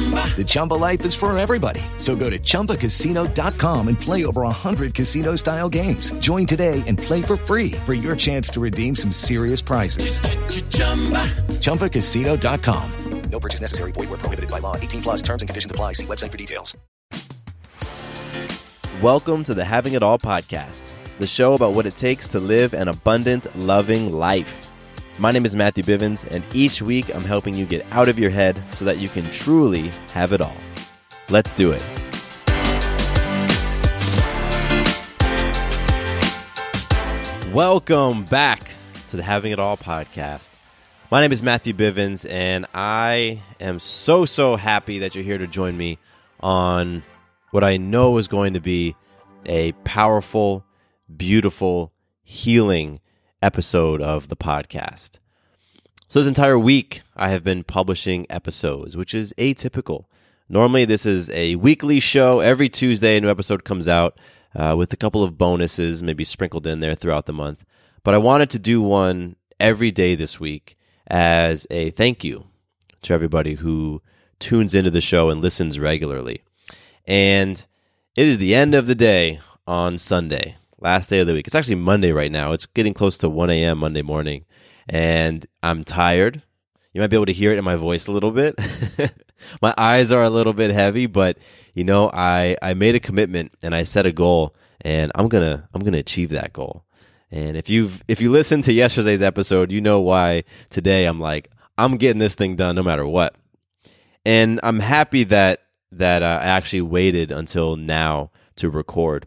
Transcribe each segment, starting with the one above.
The Chumba life is for everybody. So go to ChumbaCasino.com and play over 100 casino-style games. Join today and play for free for your chance to redeem some serious prizes. ChumbaCasino.com. No purchase necessary. Void were prohibited by law. 18 plus terms and conditions apply. See website for details. Welcome to the Having It All podcast, the show about what it takes to live an abundant, loving life. My name is Matthew Bivens, and each week I'm helping you get out of your head so that you can truly have it all. Let's do it. Welcome back to the Having It All podcast. My name is Matthew Bivens, and I am so, so happy that you're here to join me on what I know is going to be a powerful, beautiful, healing episode of the podcast. So, this entire week, I have been publishing episodes, which is atypical. Normally, this is a weekly show. Every Tuesday, a new episode comes out uh, with a couple of bonuses, maybe sprinkled in there throughout the month. But I wanted to do one every day this week as a thank you to everybody who tunes into the show and listens regularly. And it is the end of the day on Sunday, last day of the week. It's actually Monday right now. It's getting close to 1 a.m. Monday morning, and I'm tired. You might be able to hear it in my voice a little bit. my eyes are a little bit heavy, but you know, I I made a commitment and I set a goal, and I'm gonna I'm gonna achieve that goal. And if you've if you listened to yesterday's episode, you know why today I'm like I'm getting this thing done no matter what. And I'm happy that that uh, I actually waited until now to record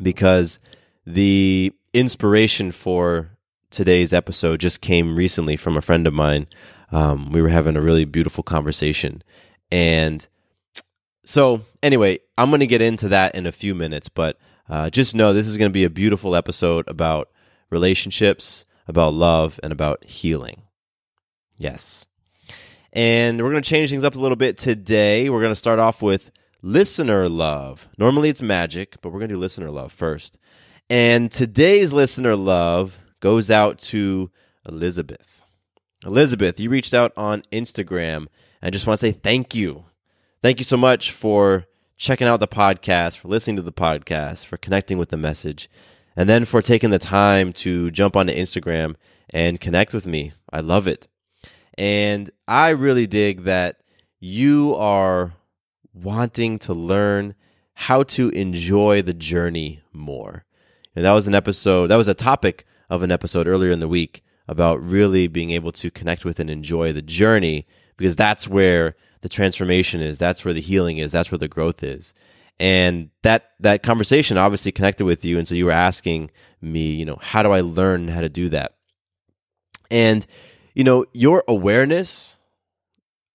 because the inspiration for today's episode just came recently from a friend of mine. Um, we were having a really beautiful conversation, and so anyway, I'm going to get into that in a few minutes, but uh, just know this is going to be a beautiful episode about relationships, about love, and about healing. Yes. And we're going to change things up a little bit today. We're going to start off with listener love. Normally it's magic, but we're going to do listener love first. And today's listener love goes out to Elizabeth. Elizabeth, you reached out on Instagram and just want to say thank you. Thank you so much for checking out the podcast, for listening to the podcast, for connecting with the message, and then for taking the time to jump onto Instagram and connect with me. I love it. And I really dig that you are wanting to learn how to enjoy the journey more. And that was an episode, that was a topic of an episode earlier in the week about really being able to connect with and enjoy the journey because that's where the transformation is, that's where the healing is, that's where the growth is. And that that conversation obviously connected with you and so you were asking me, you know, how do I learn how to do that? And you know, your awareness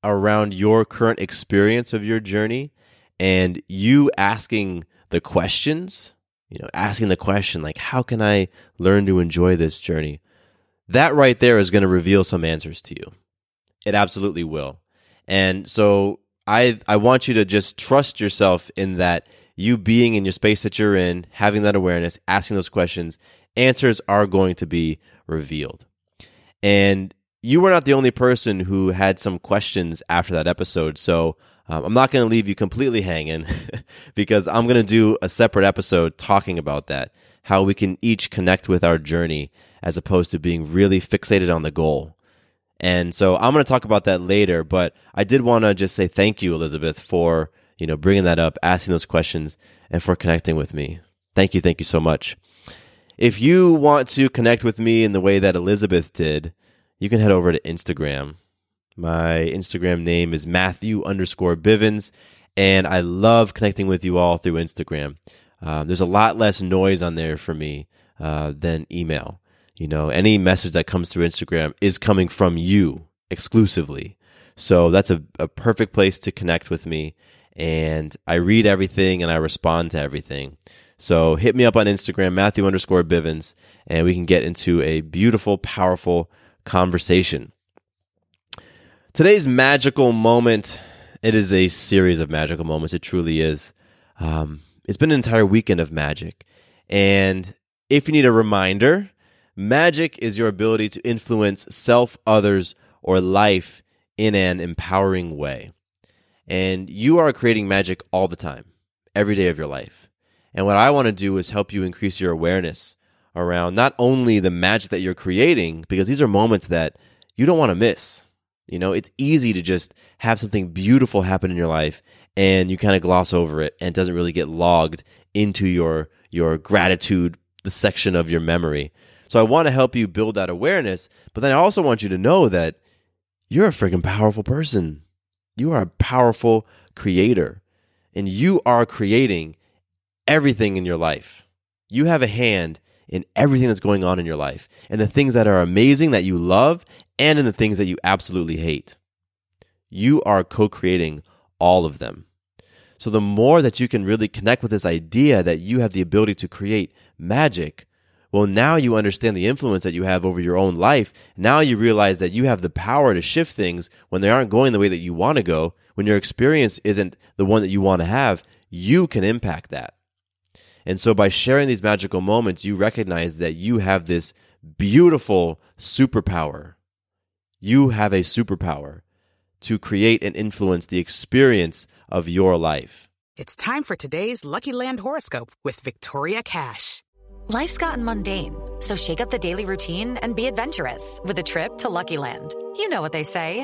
around your current experience of your journey and you asking the questions, you know, asking the question like how can I learn to enjoy this journey? That right there is going to reveal some answers to you. It absolutely will. And so I I want you to just trust yourself in that you being in your space that you're in, having that awareness, asking those questions, answers are going to be revealed. And you were not the only person who had some questions after that episode. So um, I'm not going to leave you completely hanging because I'm going to do a separate episode talking about that, how we can each connect with our journey as opposed to being really fixated on the goal. And so I'm going to talk about that later, but I did want to just say thank you, Elizabeth, for, you know, bringing that up, asking those questions and for connecting with me. Thank you. Thank you so much. If you want to connect with me in the way that Elizabeth did, you can head over to Instagram. My Instagram name is Matthew underscore Bivens. and I love connecting with you all through Instagram. Um, there's a lot less noise on there for me uh, than email. You know, any message that comes through Instagram is coming from you exclusively. So that's a, a perfect place to connect with me. And I read everything and I respond to everything. So hit me up on Instagram, Matthew underscore Bivens, and we can get into a beautiful, powerful conversation. Today's magical moment, it is a series of magical moments. It truly is. Um, it's been an entire weekend of magic. And if you need a reminder, magic is your ability to influence self, others, or life in an empowering way. And you are creating magic all the time, every day of your life. And what I want to do is help you increase your awareness around not only the magic that you're creating, because these are moments that you don't want to miss. You know, it's easy to just have something beautiful happen in your life and you kind of gloss over it and it doesn't really get logged into your your gratitude the section of your memory. So I want to help you build that awareness, but then I also want you to know that you're a freaking powerful person. You are a powerful creator and you are creating everything in your life. You have a hand in everything that's going on in your life and the things that are amazing that you love and in the things that you absolutely hate. You are co creating all of them. So the more that you can really connect with this idea that you have the ability to create magic, well, now you understand the influence that you have over your own life. Now you realize that you have the power to shift things when they aren't going the way that you want to go, when your experience isn't the one that you want to have, you can impact that. And so by sharing these magical moments, you recognize that you have this beautiful superpower. You have a superpower to create and influence the experience of your life. It's time for today's Lucky Land horoscope with Victoria Cash. Life's gotten mundane, so shake up the daily routine and be adventurous with a trip to Lucky Land. You know what they say.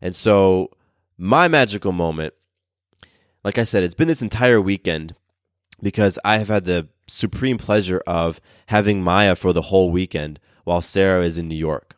And so, my magical moment, like I said, it's been this entire weekend because I have had the supreme pleasure of having Maya for the whole weekend while Sarah is in New York.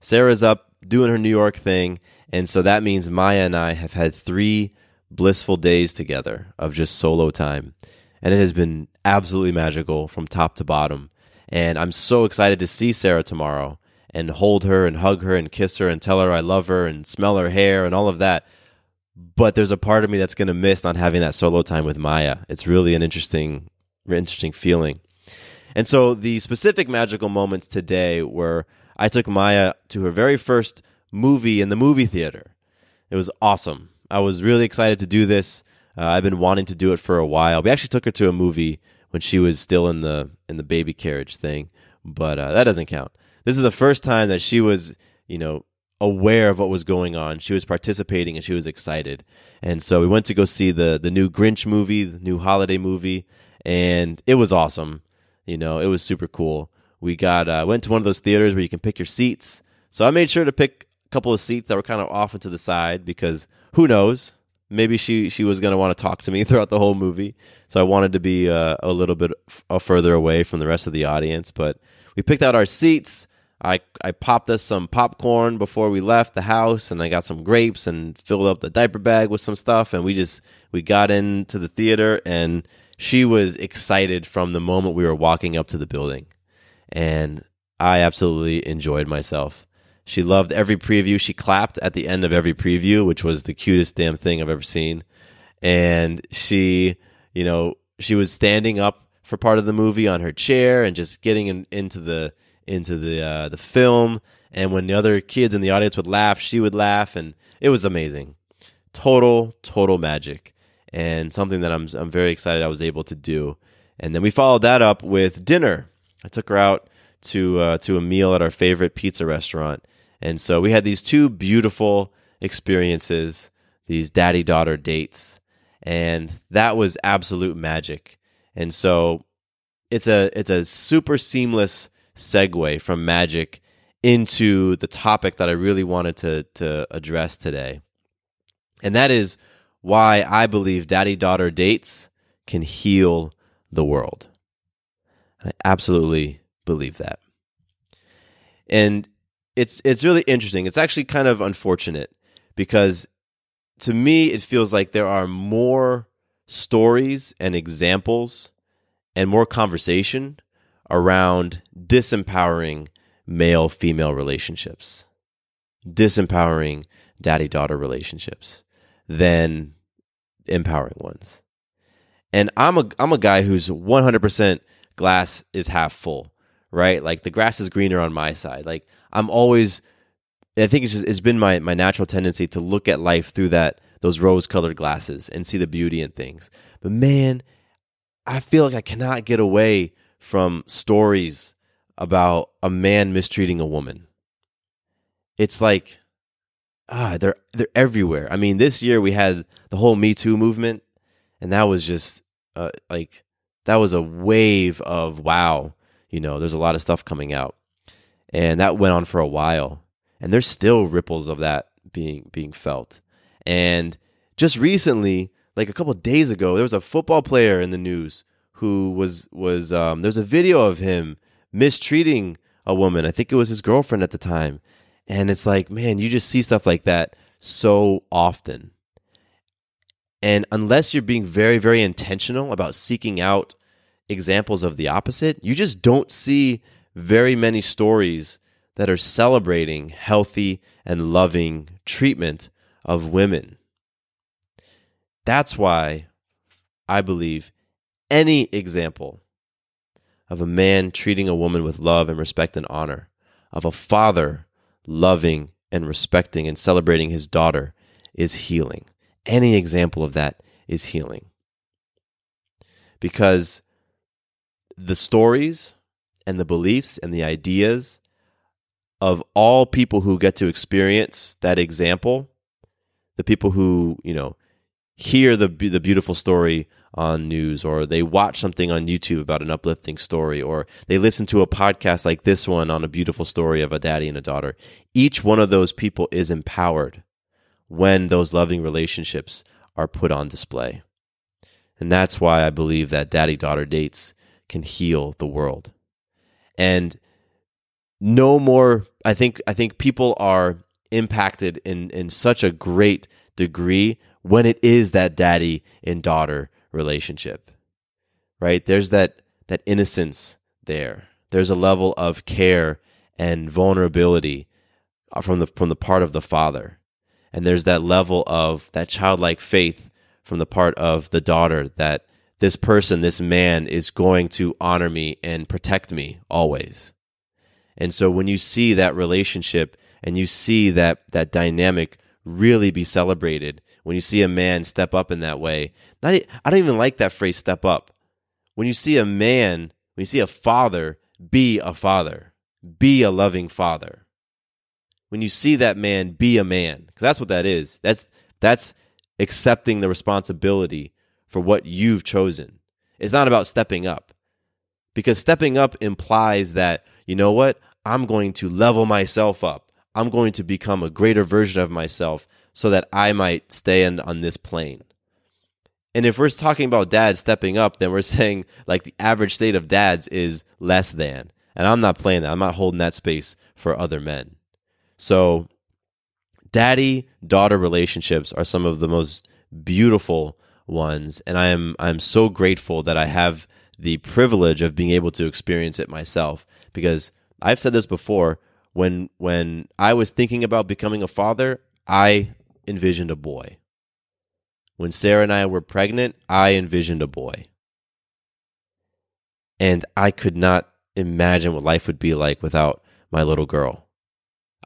Sarah's up doing her New York thing, and so that means Maya and I have had three blissful days together of just solo time. And it has been absolutely magical from top to bottom. And I'm so excited to see Sarah tomorrow and hold her and hug her and kiss her and tell her I love her and smell her hair and all of that. But there's a part of me that's going to miss not having that solo time with Maya. It's really an interesting, interesting feeling. And so the specific magical moments today were I took Maya to her very first movie in the movie theater. It was awesome. I was really excited to do this. Uh, I've been wanting to do it for a while. We actually took her to a movie when she was still in the in the baby carriage thing, but uh, that doesn't count this is the first time that she was, you know, aware of what was going on. She was participating and she was excited. And so we went to go see the the new Grinch movie, the new holiday movie, and it was awesome. You know, it was super cool. We got uh, went to one of those theaters where you can pick your seats. So I made sure to pick a couple of seats that were kind of off into the side because who knows? Maybe she she was going to want to talk to me throughout the whole movie. So I wanted to be uh, a little bit f- further away from the rest of the audience, but we picked out our seats I I popped us some popcorn before we left the house, and I got some grapes and filled up the diaper bag with some stuff, and we just we got into the theater, and she was excited from the moment we were walking up to the building, and I absolutely enjoyed myself. She loved every preview. She clapped at the end of every preview, which was the cutest damn thing I've ever seen. And she, you know, she was standing up for part of the movie on her chair and just getting in, into the into the uh, the film And when the other kids in the audience would laugh, she would laugh, and it was amazing. Total, total magic, and something that I'm I'm very excited I was able to do. And then we followed that up with dinner. I took her out to uh, to a meal at our favorite pizza restaurant, and so we had these two beautiful experiences, these daddy daughter dates, and that was absolute magic. And so it's a it's a super seamless segue from magic into the topic that I really wanted to to address today. And that is why I believe daddy daughter dates can heal the world. I absolutely believe that. And it's it's really interesting. It's actually kind of unfortunate because to me it feels like there are more stories and examples and more conversation around disempowering male female relationships, disempowering daddy daughter relationships than empowering ones. And I'm a I'm a guy who's 100% glass is half full, right? Like the grass is greener on my side. Like I'm always I think it's just it's been my my natural tendency to look at life through that those rose colored glasses and see the beauty in things. But man, I feel like I cannot get away from stories about a man mistreating a woman. It's like ah, they're they're everywhere. I mean, this year we had the whole Me Too movement, and that was just uh, like that was a wave of wow. You know, there's a lot of stuff coming out, and that went on for a while, and there's still ripples of that being being felt. And just recently, like a couple days ago, there was a football player in the news who was was um, there's a video of him mistreating a woman. I think it was his girlfriend at the time, and it's like, man, you just see stuff like that so often. And unless you're being very, very intentional about seeking out examples of the opposite, you just don't see very many stories that are celebrating healthy and loving treatment of women. That's why I believe any example of a man treating a woman with love and respect and honor, of a father loving and respecting and celebrating his daughter, is healing. Any example of that is healing. Because the stories and the beliefs and the ideas of all people who get to experience that example, the people who, you know, hear the the beautiful story on news or they watch something on YouTube about an uplifting story or they listen to a podcast like this one on a beautiful story of a daddy and a daughter. Each one of those people is empowered when those loving relationships are put on display. And that's why I believe that daddy daughter dates can heal the world. And no more I think I think people are impacted in in such a great degree when it is that daddy and daughter relationship. Right? There's that that innocence there. There's a level of care and vulnerability uh, from the from the part of the father. And there's that level of that childlike faith from the part of the daughter that this person, this man is going to honor me and protect me always. And so when you see that relationship and you see that that dynamic really be celebrated when you see a man step up in that way. Not, I don't even like that phrase step up. When you see a man, when you see a father, be a father, be a loving father. When you see that man, be a man, because that's what that is. That's that's accepting the responsibility for what you've chosen. It's not about stepping up. Because stepping up implies that, you know what? I'm going to level myself up. I'm going to become a greater version of myself so that I might stay on this plane. And if we're talking about dads stepping up, then we're saying like the average state of dads is less than. And I'm not playing that. I'm not holding that space for other men. So, daddy daughter relationships are some of the most beautiful ones. And I am I'm so grateful that I have the privilege of being able to experience it myself because I've said this before when when I was thinking about becoming a father, I envisioned a boy. When Sarah and I were pregnant, I envisioned a boy. And I could not imagine what life would be like without my little girl.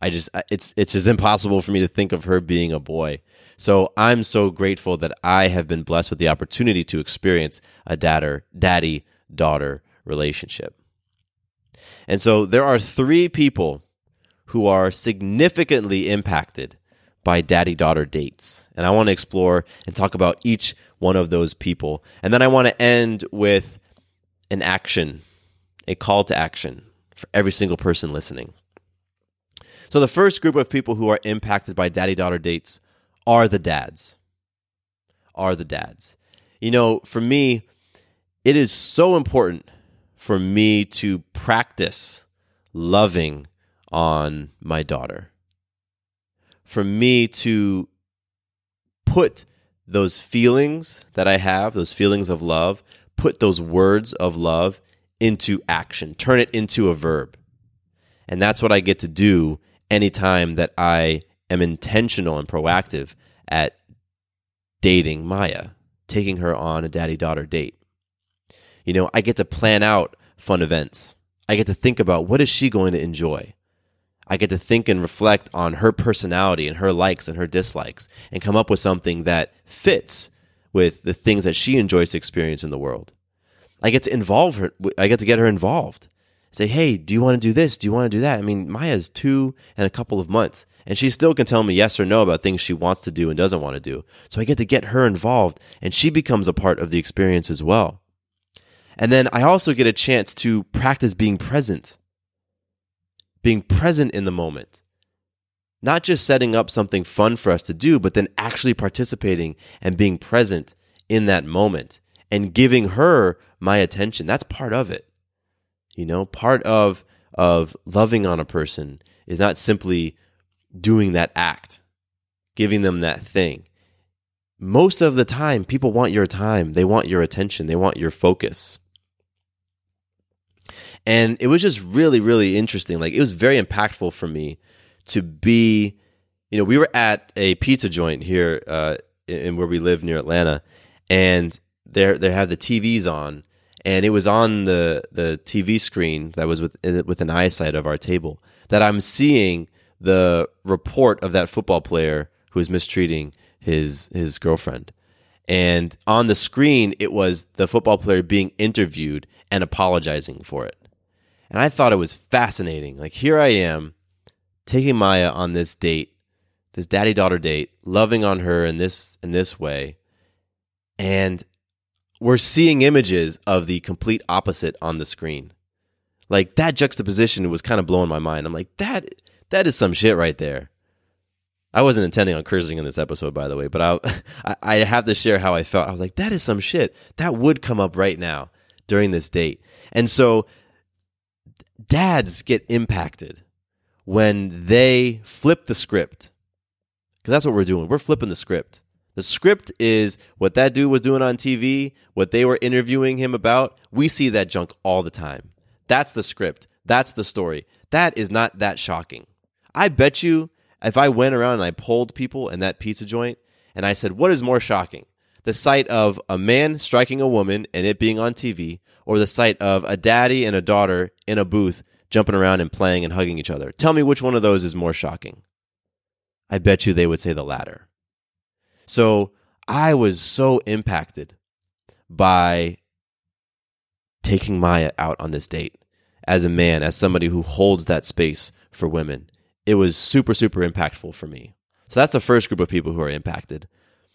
I just it's it's just impossible for me to think of her being a boy. So I'm so grateful that I have been blessed with the opportunity to experience a dadder, daddy daughter relationship. And so there are three people who are significantly impacted by daddy daughter dates. And I want to explore and talk about each one of those people. And then I want to end with an action, a call to action for every single person listening. So the first group of people who are impacted by daddy daughter dates are the dads. Are the dads. You know, for me, it is so important for me to practice loving on my daughter. For me to put those feelings that I have, those feelings of love, put those words of love into action, turn it into a verb. And that's what I get to do anytime that I am intentional and proactive at dating Maya, taking her on a daddy daughter date. You know, I get to plan out fun events. I get to think about what is she going to enjoy. I get to think and reflect on her personality and her likes and her dislikes and come up with something that fits with the things that she enjoys to experience in the world. I get to involve her. I get to get her involved. Say, hey, do you want to do this? Do you want to do that? I mean, Maya's two and a couple of months, and she still can tell me yes or no about things she wants to do and doesn't want to do. So I get to get her involved, and she becomes a part of the experience as well. And then I also get a chance to practice being present, being present in the moment. Not just setting up something fun for us to do, but then actually participating and being present in that moment and giving her my attention. That's part of it. You know, part of of loving on a person is not simply doing that act, giving them that thing. Most of the time, people want your time, they want your attention, they want your focus. And it was just really, really interesting. Like it was very impactful for me to be, you know, we were at a pizza joint here uh, in where we live near Atlanta, and there they have the TVs on, and it was on the the TV screen that was with with an eyesight of our table that I'm seeing the report of that football player who was mistreating his his girlfriend. And on the screen it was the football player being interviewed and apologizing for it. And I thought it was fascinating. Like here I am taking Maya on this date, this daddy daughter date, loving on her in this in this way. And we're seeing images of the complete opposite on the screen. Like that juxtaposition was kind of blowing my mind. I'm like, that that is some shit right there. I wasn't intending on cursing in this episode, by the way, but I I have to share how I felt. I was like, that is some shit. That would come up right now during this date. And so dads get impacted when they flip the script. Because that's what we're doing. We're flipping the script. The script is what that dude was doing on TV, what they were interviewing him about. We see that junk all the time. That's the script. That's the story. That is not that shocking. I bet you if I went around and I polled people in that pizza joint and I said, what is more shocking? The sight of a man striking a woman and it being on TV, or the sight of a daddy and a daughter in a booth jumping around and playing and hugging each other. Tell me which one of those is more shocking. I bet you they would say the latter. So I was so impacted by taking Maya out on this date as a man, as somebody who holds that space for women. It was super, super impactful for me. So that's the first group of people who are impacted.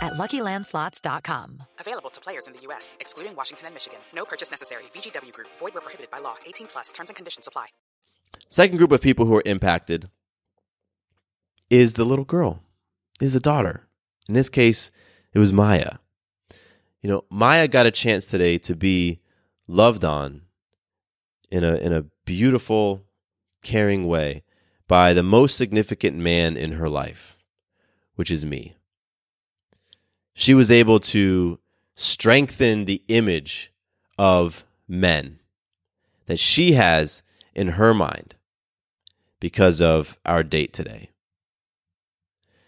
at luckylandslots.com. Available to players in the U.S., excluding Washington and Michigan. No purchase necessary. VGW Group, void were prohibited by law. 18 plus terms and conditions apply. Second group of people who are impacted is the little girl, is the daughter. In this case, it was Maya. You know, Maya got a chance today to be loved on in a in a beautiful, caring way by the most significant man in her life, which is me. She was able to strengthen the image of men that she has in her mind because of our date today.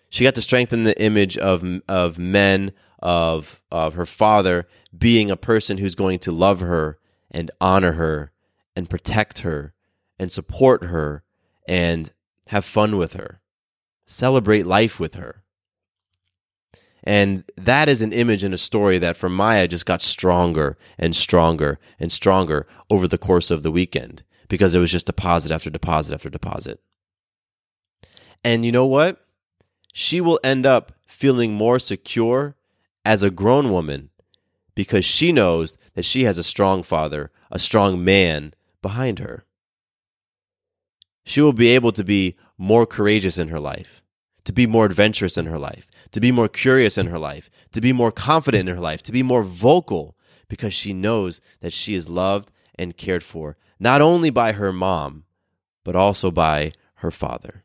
She got to strengthen the image of of men of of her father being a person who's going to love her and honor her and protect her and support her and have fun with her. Celebrate life with her. And that is an image and a story that for Maya just got stronger and stronger and stronger over the course of the weekend because it was just deposit after deposit after deposit. And you know what? She will end up feeling more secure as a grown woman because she knows that she has a strong father, a strong man behind her. She will be able to be more courageous in her life, to be more adventurous in her life, to be more curious in her life, to be more confident in her life, to be more vocal because she knows that she is loved and cared for, not only by her mom, but also by her father.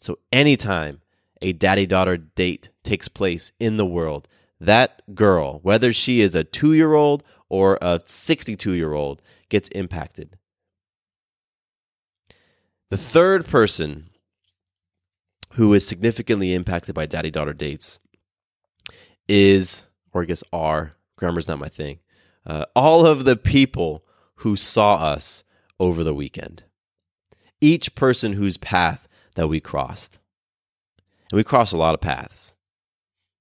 So, anytime a daddy daughter date takes place in the world, that girl, whether she is a two year old or a 62 year old, gets impacted. The third person who is significantly impacted by daddy daughter dates is, or I guess are, grammar's not my thing, uh, all of the people who saw us over the weekend. Each person whose path that we crossed. And we crossed a lot of paths.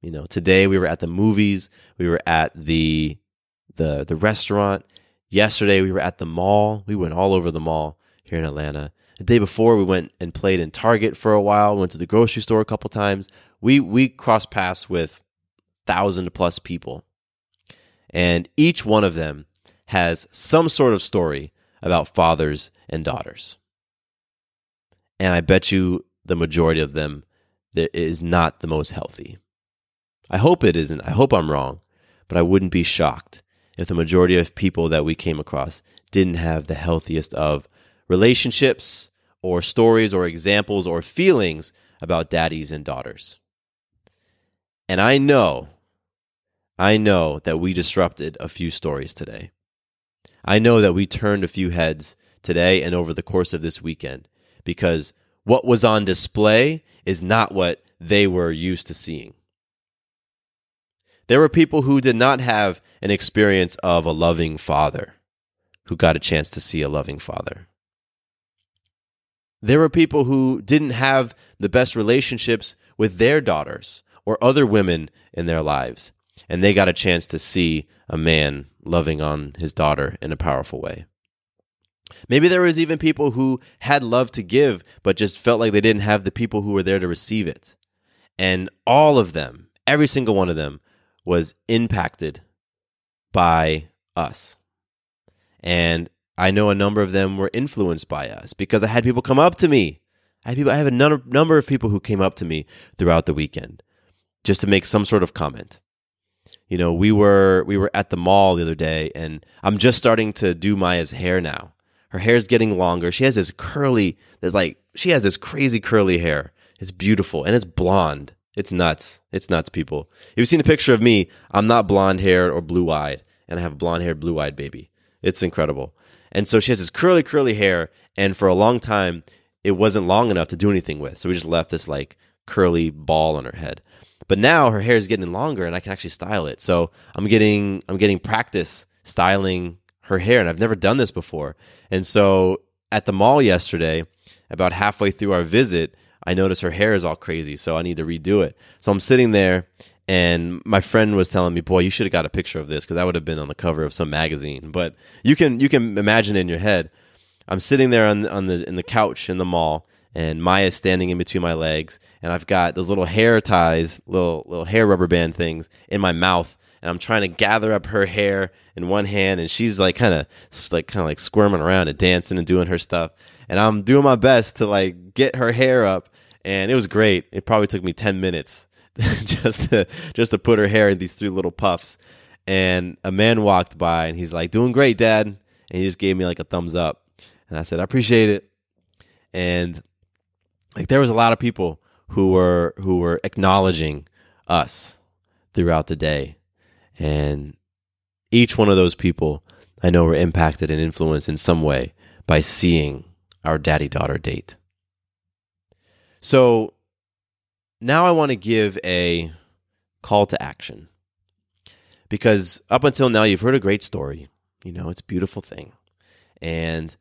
You know, today we were at the movies, we were at the the the restaurant. Yesterday we were at the mall. We went all over the mall here in Atlanta. The day before we went and played in Target for a while, went to the grocery store a couple times. We we crossed paths with thousand plus people. And each one of them has some sort of story about fathers and daughters. And I bet you the majority of them is not the most healthy. I hope it isn't. I hope I'm wrong, but I wouldn't be shocked if the majority of people that we came across didn't have the healthiest of relationships or stories or examples or feelings about daddies and daughters. And I know, I know that we disrupted a few stories today. I know that we turned a few heads today and over the course of this weekend because what was on display is not what they were used to seeing. There were people who did not have an experience of a loving father who got a chance to see a loving father. There were people who didn't have the best relationships with their daughters or other women in their lives, and they got a chance to see a man loving on his daughter in a powerful way. Maybe there was even people who had love to give, but just felt like they didn't have the people who were there to receive it. And all of them, every single one of them, was impacted by us. And I know a number of them were influenced by us because I had people come up to me. I had people, I have a number, number of people who came up to me throughout the weekend just to make some sort of comment. You know, we were we were at the mall the other day and I'm just starting to do Maya's hair now. Her hair's getting longer. She has this curly, there's like she has this crazy curly hair. It's beautiful and it's blonde. It's nuts. It's nuts, people. If you've seen a picture of me, I'm not blonde haired or blue eyed, and I have a blonde haired, blue eyed baby. It's incredible. And so she has this curly, curly hair, and for a long time, it wasn't long enough to do anything with. So we just left this like curly ball on her head. But now her hair is getting longer, and I can actually style it. So I'm getting I'm getting practice styling her hair, and I've never done this before. And so at the mall yesterday, about halfway through our visit, I noticed her hair is all crazy, so I need to redo it. So I'm sitting there, and my friend was telling me, "Boy, you should have got a picture of this because that would have been on the cover of some magazine." But you can you can imagine in your head. I'm sitting there on on the in the couch in the mall, and Maya's standing in between my legs, and I've got those little hair ties, little little hair rubber band things in my mouth, and I'm trying to gather up her hair in one hand, and she's like kind of like kind of like squirming around and dancing and doing her stuff, and I'm doing my best to like get her hair up, and it was great. It probably took me ten minutes just to just to put her hair in these three little puffs, and a man walked by, and he's like, "Doing great, Dad," and he just gave me like a thumbs up, and I said, "I appreciate it," and like there was a lot of people who were who were acknowledging us throughout the day. And each one of those people i know were impacted and influenced in some way by seeing our daddy daughter date. So now i want to give a call to action because up until now you've heard a great story you know it's a beautiful thing and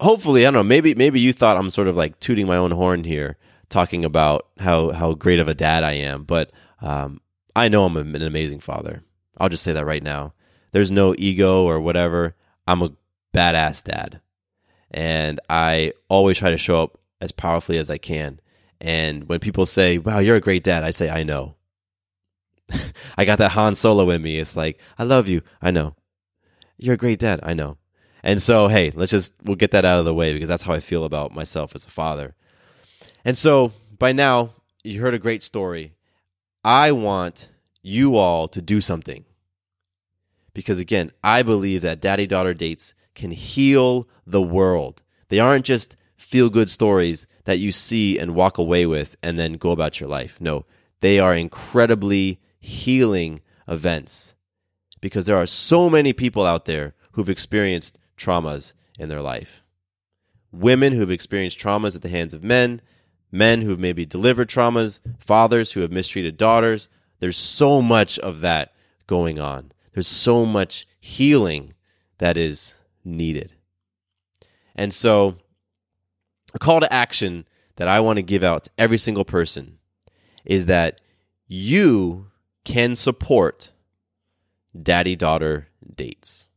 hopefully, I don't know, maybe maybe you thought I'm sort of like tooting my own horn here, talking about how how great of a dad I am, but um, I know I'm an amazing father. I'll just say that right now. There's no ego or whatever. I'm a badass dad, and I always try to show up as powerfully as I can. And when people say, "Wow, you're a great dad," I say, "I know." I got that Han Solo in me. It's like, "I love you." I know. You're a great dad. I know. And so, hey, let's just we'll get that out of the way because that's how I feel about myself as a father. And so, by now, you heard a great story. I want you all to do something. Because again, I believe that daddy daughter dates can heal the world. They aren't just feel good stories that you see and walk away with and then go about your life. No, they are incredibly healing events because there are so many people out there who've experienced traumas in their life. Women who've experienced traumas at the hands of men, men who've maybe delivered traumas, fathers who have mistreated daughters. There's so much of that going on. There's so much healing that is needed. And so, a call to action that I want to give out to every single person is that you can support daddy daughter dates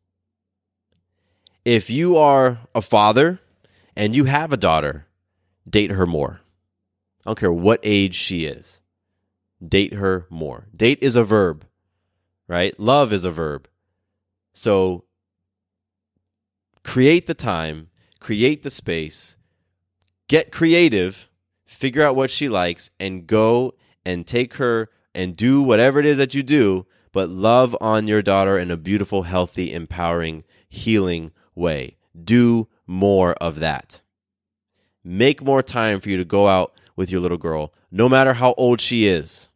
if you are a father and you have a daughter, date her more. I don't care what age she is. Date her more. Date is a verb, right? Love is a verb. So create the time, create the space, get creative, figure out what she likes, and go and take her and do whatever it is that you do, but love on your daughter in a beautiful, healthy, empowering, healing way. Do more of that. Make more time for you to go out with your little girl, no matter how old she is,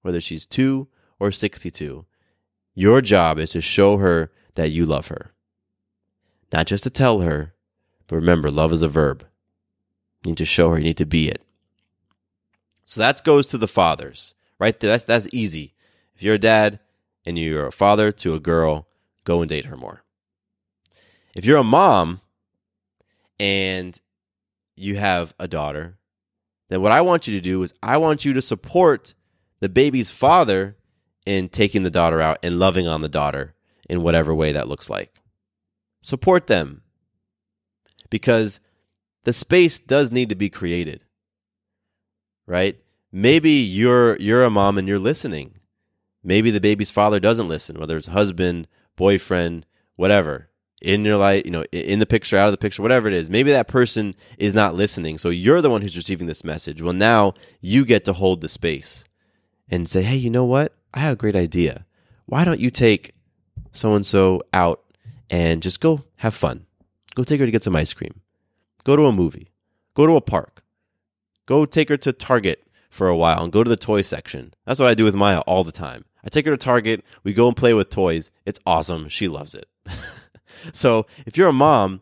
whether she's two or 62. Your job is to show her that you love her. Not just to tell her, but remember, love is a verb. You need to show her, you need to be it. So that goes to the fathers, right? That's, that's easy. If you're a dad and you're a father to a girl, go and date her more. If you're a mom and you have a daughter, then what I want you to do is I want you to support the baby's father in taking the daughter out and loving on the daughter in whatever way that looks like. Support them because the space does need to be created. Right? Maybe you're you're a mom and you're listening. Maybe the baby's father doesn't listen, whether it's husband, boyfriend, whatever in your life, you know, in the picture, out of the picture, whatever it is. Maybe that person is not listening. So you're the one who's receiving this message. Well, now you get to hold the space and say, hey, you know what? I have a great idea. Why don't you take so and so out and just go have fun? Go take her to get some ice cream. Go to a movie. Go to a park. Go take her to Target for a while and go to the toy section. That's what I do with Maya all the time. I take her to Target. We go and play with toys. It's awesome. She loves it. so if you're a mom,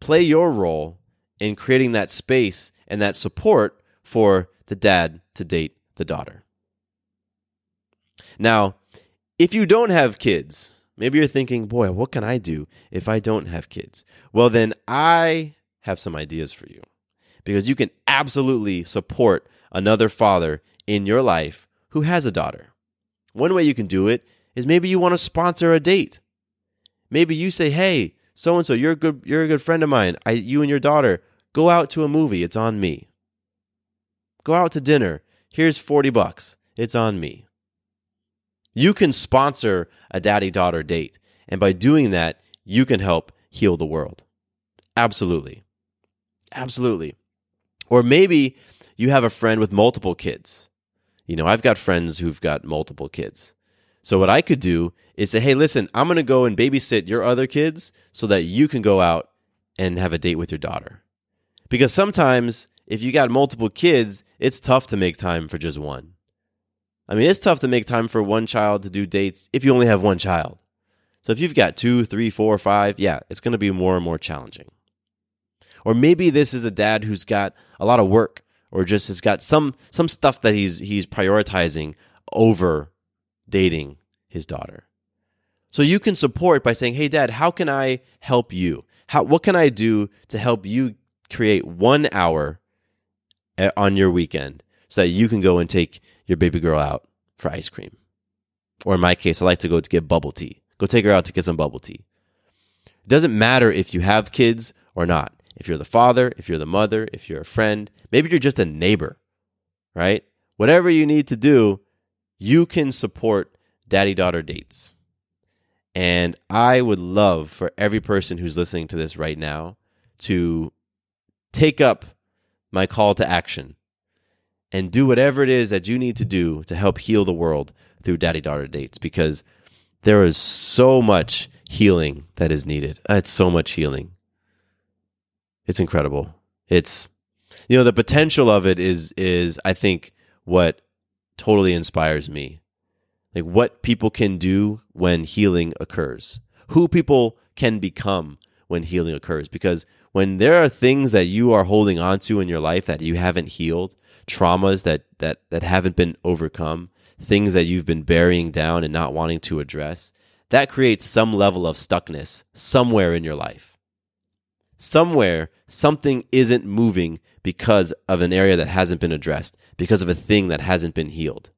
play your role in creating that space and that support for the dad to date the daughter. Now, if you don't have kids, maybe you're thinking, boy, what can I do if I don't have kids? Well, then I have some ideas for you because you can absolutely support another father in your life who has a daughter. One way you can do it is maybe you want to sponsor a date. Maybe you say, "Hey, so and so, you're a good you're a good friend of mine. I you and your daughter Go out to a movie. It's on me. Go out to dinner. Here's 40 bucks. It's on me. You can sponsor a daddy daughter date. And by doing that, you can help heal the world. Absolutely. Absolutely. Or maybe you have a friend with multiple kids. You know, I've got friends who've got multiple kids. So what I could do is say, hey, listen, I'm going to go and babysit your other kids so that you can go out and have a date with your daughter. Because sometimes if you got multiple kids, it's tough to make time for just one. I mean, it's tough to make time for one child to do dates if you only have one child. So if you've got two, three, four, five, yeah, it's going to be more and more challenging. Or maybe this is a dad who's got a lot of work or just has got some some stuff that he's he's prioritizing over dating his daughter. So you can support by saying, "Hey dad, how can I help you? How what can I do to help you create 1 hour on your weekend so that you can go and take your baby girl out for ice cream?" Or in my case, I like to go to get bubble tea. Go take her out to get some bubble tea. It doesn't matter if you have kids or not. If you're the father, if you're the mother, if you're a friend, maybe you're just a neighbor, right? Whatever you need to do, you can support daddy daughter dates. And I would love for every person who's listening to this right now to take up my call to action and do whatever it is that you need to do to help heal the world through daddy daughter dates because there is so much healing that is needed. It's so much healing. It's incredible. It's you know the potential of it is is I think what totally inspires me. Like what people can do when healing occurs. Who people can become when healing occurs because when there are things that you are holding on to in your life that you haven't healed, traumas that that that haven't been overcome, things that you've been burying down and not wanting to address, that creates some level of stuckness somewhere in your life. Somewhere, something isn't moving because of an area that hasn't been addressed, because of a thing that hasn't been healed.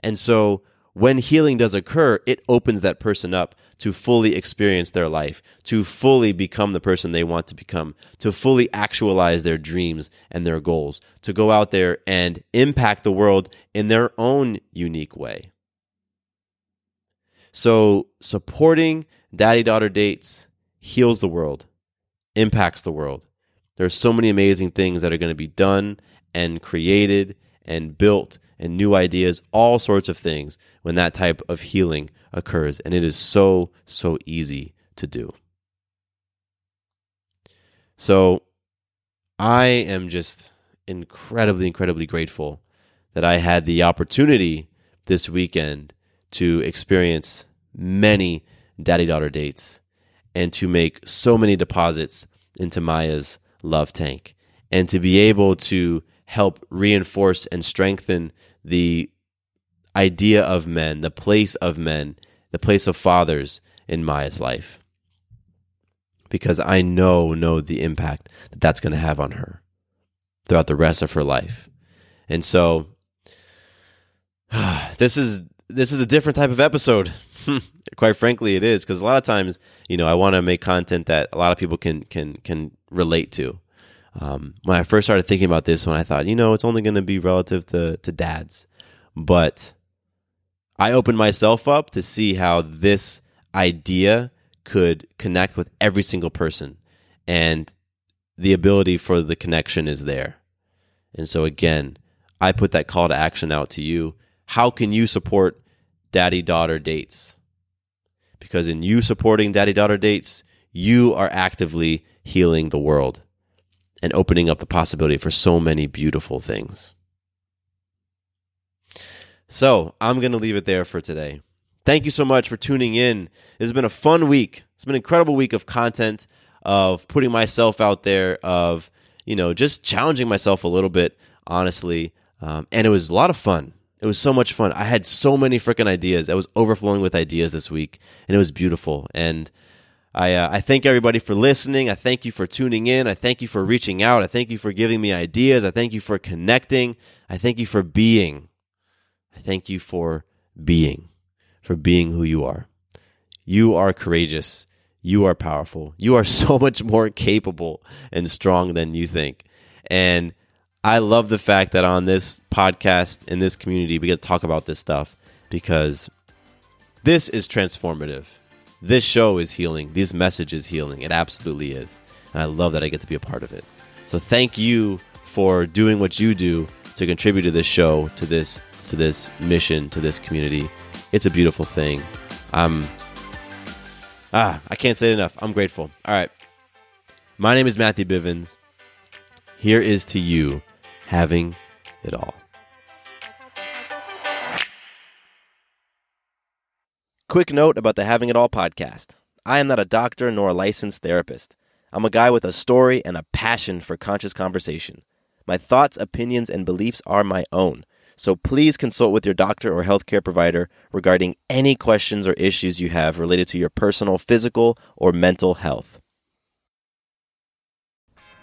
And so, when healing does occur, it opens that person up to fully experience their life, to fully become the person they want to become, to fully actualize their dreams and their goals, to go out there and impact the world in their own unique way. So, supporting daddy daughter dates heals the world, impacts the world. There are so many amazing things that are going to be done and created and built and new ideas, all sorts of things when that type of healing occurs. And it is so, so easy to do. So I am just incredibly, incredibly grateful that I had the opportunity this weekend to experience many daddy daughter dates and to make so many deposits into Maya's love tank and to be able to help reinforce and strengthen the idea of men, the place of men, the place of fathers in Maya's life. Because I know know the impact that that's going to have on her throughout the rest of her life. And so this is this is a different type of episode. Quite frankly, it is because a lot of times, you know, I want to make content that a lot of people can can can relate to. Um, when I first started thinking about this, when I thought, you know, it's only going to be relative to to dads, but I opened myself up to see how this idea could connect with every single person, and the ability for the connection is there. And so again, I put that call to action out to you. How can you support daddy daughter dates? Because in you supporting daddy daughter dates, you are actively healing the world and opening up the possibility for so many beautiful things. So I'm going to leave it there for today. Thank you so much for tuning in. It's been a fun week. It's been an incredible week of content, of putting myself out there, of, you know, just challenging myself a little bit, honestly. Um, and it was a lot of fun. It was so much fun. I had so many freaking ideas. I was overflowing with ideas this week, and it was beautiful. And I, uh, I thank everybody for listening. I thank you for tuning in. I thank you for reaching out. I thank you for giving me ideas. I thank you for connecting. I thank you for being. I thank you for being, for being who you are. You are courageous. you are powerful. You are so much more capable and strong than you think. And I love the fact that on this podcast, in this community, we get to talk about this stuff because this is transformative. This show is healing. This message is healing. It absolutely is. And I love that I get to be a part of it. So thank you for doing what you do to contribute to this show, to this to this mission, to this community. It's a beautiful thing. I'm ah, I can't say it enough. I'm grateful. All right. My name is Matthew Bivens. Here is to you having it all. Quick note about the Having It All podcast. I am not a doctor nor a licensed therapist. I'm a guy with a story and a passion for conscious conversation. My thoughts, opinions, and beliefs are my own. So please consult with your doctor or healthcare provider regarding any questions or issues you have related to your personal physical or mental health.